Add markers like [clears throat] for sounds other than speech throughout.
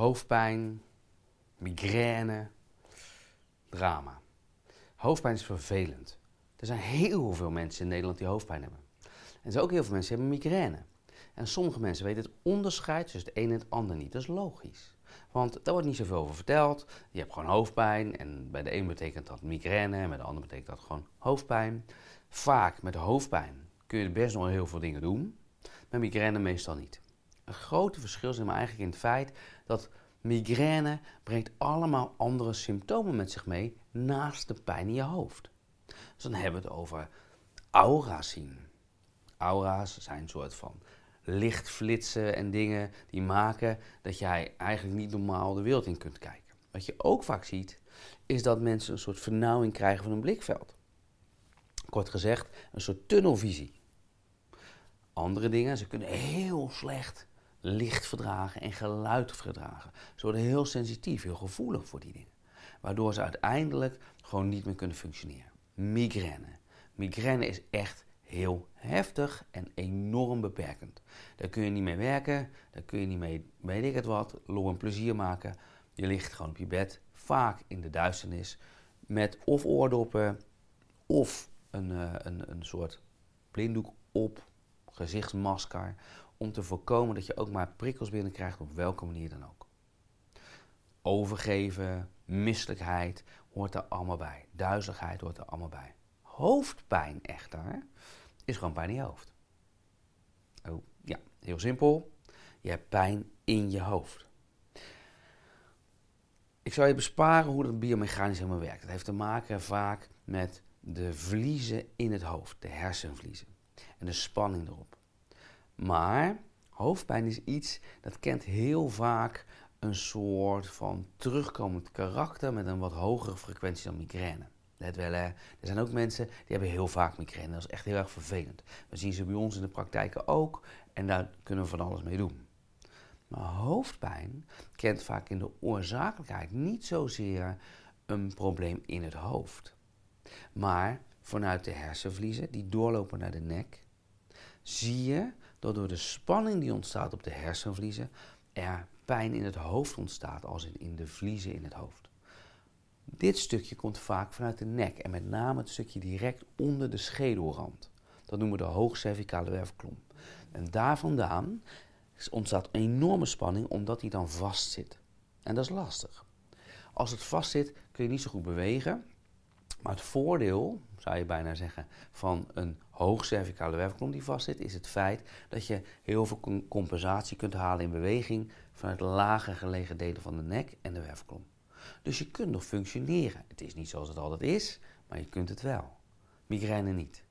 hoofdpijn, migraine, drama. Hoofdpijn is vervelend. Er zijn heel veel mensen in Nederland die hoofdpijn hebben. En er zijn ook heel veel mensen die hebben migraine. En sommige mensen weten het onderscheid tussen het een en het ander niet. Dat is logisch. Want daar wordt niet zoveel over verteld. Je hebt gewoon hoofdpijn. En bij de een betekent dat migraine. En bij de ander betekent dat gewoon hoofdpijn. Vaak met hoofdpijn kun je best nog heel veel dingen doen. Met migraine meestal niet. Een grote verschil zit maar eigenlijk in het feit dat migraine brengt allemaal andere symptomen met zich mee naast de pijn in je hoofd. Dus dan hebben we het over aura's zien. Aura's zijn een soort van lichtflitsen en dingen die maken dat jij eigenlijk niet normaal de wereld in kunt kijken. Wat je ook vaak ziet, is dat mensen een soort vernauwing krijgen van hun blikveld. Kort gezegd, een soort tunnelvisie. Andere dingen, ze kunnen heel slecht licht verdragen en geluid verdragen. Ze worden heel sensitief, heel gevoelig voor die dingen. Waardoor ze uiteindelijk gewoon niet meer kunnen functioneren. Migraine. Migraine is echt heel heftig en enorm beperkend. Daar kun je niet mee werken, daar kun je niet mee, weet ik het wat, lol en plezier maken. Je ligt gewoon op je bed, vaak in de duisternis, met of oordoppen of een, uh, een, een soort blinddoek op, gezichtsmasker, om te voorkomen dat je ook maar prikkels binnenkrijgt op welke manier dan ook. Overgeven, misselijkheid hoort er allemaal bij. Duizeligheid hoort er allemaal bij. Hoofdpijn echter is gewoon pijn in je hoofd. Oh, ja, heel simpel. Je hebt pijn in je hoofd. Ik zal je besparen hoe dat biomechanisch helemaal werkt. Het heeft te maken vaak met de vliezen in het hoofd, de hersenvliezen en de spanning erop. Maar hoofdpijn is iets dat kent heel vaak een soort van terugkomend karakter met een wat hogere frequentie dan migraine. Let wel, hè. er zijn ook mensen die hebben heel vaak migraine. Dat is echt heel erg vervelend. We zien ze bij ons in de praktijken ook en daar kunnen we van alles mee doen. Maar hoofdpijn kent vaak in de oorzakelijkheid niet zozeer een probleem in het hoofd. Maar vanuit de hersenvliezen die doorlopen naar de nek, zie je dat door de spanning die ontstaat op de hersenvliezen er pijn in het hoofd ontstaat, als in, in de vliezen in het hoofd. Dit stukje komt vaak vanuit de nek en met name het stukje direct onder de schedelrand. Dat noemen we de hoogcervicale wervelklom. En daar vandaan ontstaat enorme spanning omdat die dan vastzit. En dat is lastig. Als het vastzit kun je niet zo goed bewegen. Maar het voordeel, zou je bijna zeggen, van een hoogcervicale wervelklom die vastzit, is het feit dat je heel veel compensatie kunt halen in beweging vanuit lager gelegen delen van de nek en de wervelklom. Dus je kunt nog functioneren. Het is niet zoals het altijd is, maar je kunt het wel. Migraine niet.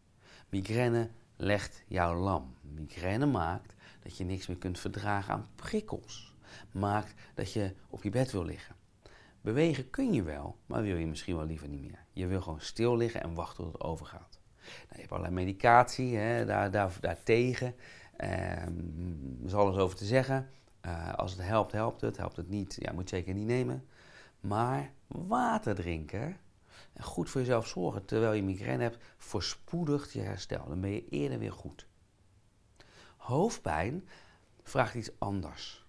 Migraine legt jou lam. Migraine maakt dat je niks meer kunt verdragen aan prikkels. Maakt dat je op je bed wil liggen. Bewegen kun je wel, maar wil je misschien wel liever niet meer. Je wil gewoon stil liggen en wachten tot het overgaat. Nou, je hebt allerlei medicatie hè, daar, daar, daartegen. Uh, er is alles over te zeggen. Uh, als het helpt, helpt het. Helpt het niet, ja, moet je zeker niet nemen. Maar water drinken en goed voor jezelf zorgen terwijl je migraine hebt, voorspoedigt je herstel. Dan ben je eerder weer goed. Hoofdpijn vraagt iets anders.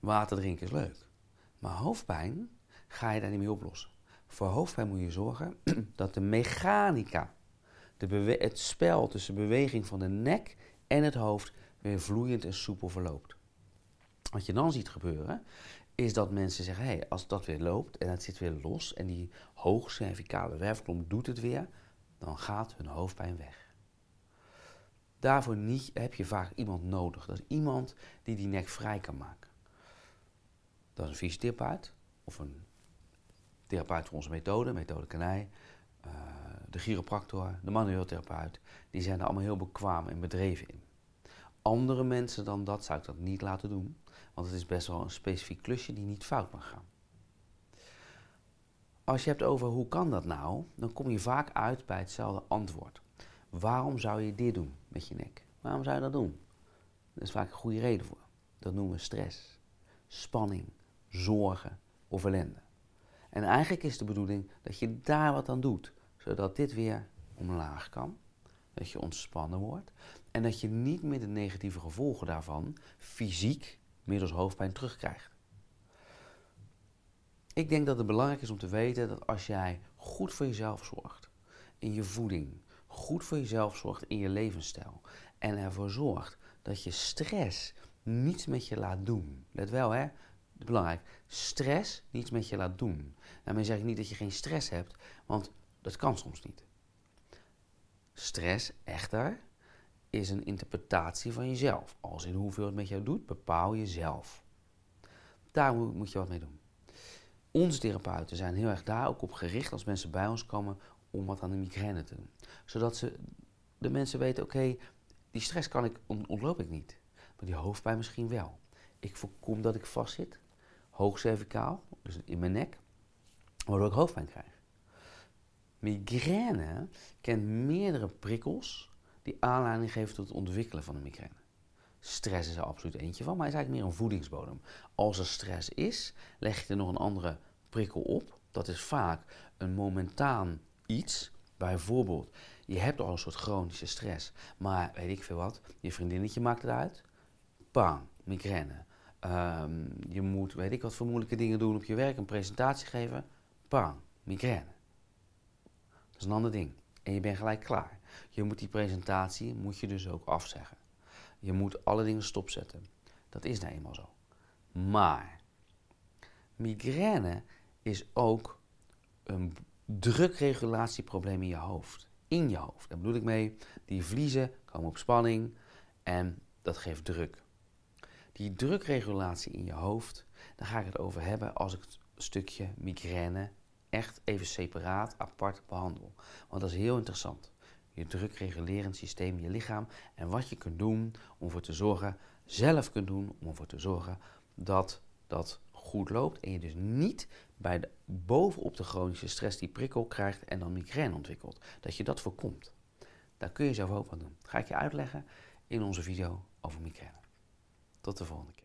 Water drinken is leuk. Maar hoofdpijn ga je daar niet mee oplossen. Voor hoofdpijn moet je zorgen [clears throat] dat de mechanica, het spel tussen beweging van de nek en het hoofd weer vloeiend en soepel verloopt. Wat je dan ziet gebeuren, is dat mensen zeggen: hé, hey, als dat weer loopt en het zit weer los en die hoogcervicale wervelklom doet het weer, dan gaat hun hoofdpijn weg. Daarvoor niet, heb je vaak iemand nodig. Dat is iemand die die nek vrij kan maken. Dat is een fysiotherapeut of een therapeut voor onze methode, methode Kanij, uh, de chiropractor, de manueel therapeut. Die zijn er allemaal heel bekwaam en bedreven in. Andere mensen dan dat zou ik dat niet laten doen. Want het is best wel een specifiek klusje die niet fout mag gaan. Als je hebt over hoe kan dat nou, dan kom je vaak uit bij hetzelfde antwoord. Waarom zou je dit doen met je nek? Waarom zou je dat doen? Er is vaak een goede reden voor. Dat noemen we stress, spanning, zorgen of ellende. En eigenlijk is de bedoeling dat je daar wat aan doet, zodat dit weer omlaag kan, dat je ontspannen wordt en dat je niet meer de negatieve gevolgen daarvan fysiek middels hoofdpijn terugkrijgt. Ik denk dat het belangrijk is om te weten dat als jij goed voor jezelf zorgt, in je voeding, goed voor jezelf zorgt in je levensstijl en ervoor zorgt dat je stress niets met je laat doen. Let wel hè, belangrijk, stress niets met je laat doen. Daarmee zeg ik niet dat je geen stress hebt, want dat kan soms niet. Stress echter is een interpretatie van jezelf. Als in hoeveel het met jou doet, bepaal je zelf. Daar moet je wat mee doen. Onze therapeuten zijn heel erg daar ook op gericht als mensen bij ons komen om wat aan de migraine te doen. Zodat ze, de mensen weten, oké, die stress kan ik, ontloop ik niet. Maar die hoofdpijn misschien wel. Ik voorkom dat ik vastzit, hoog cervicaal, dus in mijn nek, waardoor ik hoofdpijn krijg. Migraine kent meerdere prikkels die aanleiding geven tot het ontwikkelen van een migraine. Stress is er absoluut eentje van, maar is eigenlijk meer een voedingsbodem. Als er stress is, leg je er nog een andere prikkel op. Dat is vaak een momentaan iets. Bijvoorbeeld, je hebt al een soort chronische stress, maar weet ik veel wat, je vriendinnetje maakt het uit. Bang, migraine. Ehm, je moet, weet ik wat voor moeilijke dingen doen op je werk, een presentatie geven. Bang, migraine. Is een ander ding. En je bent gelijk klaar. Je moet die presentatie, moet je dus ook afzeggen. Je moet alle dingen stopzetten. Dat is nou eenmaal zo. Maar migraine is ook een drukregulatieprobleem in je hoofd. In je hoofd. Daar bedoel ik mee, die vliezen komen op spanning en dat geeft druk. Die drukregulatie in je hoofd, daar ga ik het over hebben als ik het stukje migraine echt even separaat, apart behandel. Want dat is heel interessant. Je drukregulerend systeem je lichaam en wat je kunt doen om ervoor te zorgen, zelf kunt doen om ervoor te zorgen dat dat goed loopt en je dus niet bij de, bovenop de chronische stress die prikkel krijgt en dan migraine ontwikkelt. Dat je dat voorkomt. Daar kun je zelf ook wat doen. ga ik je uitleggen in onze video over migraine. Tot de volgende keer.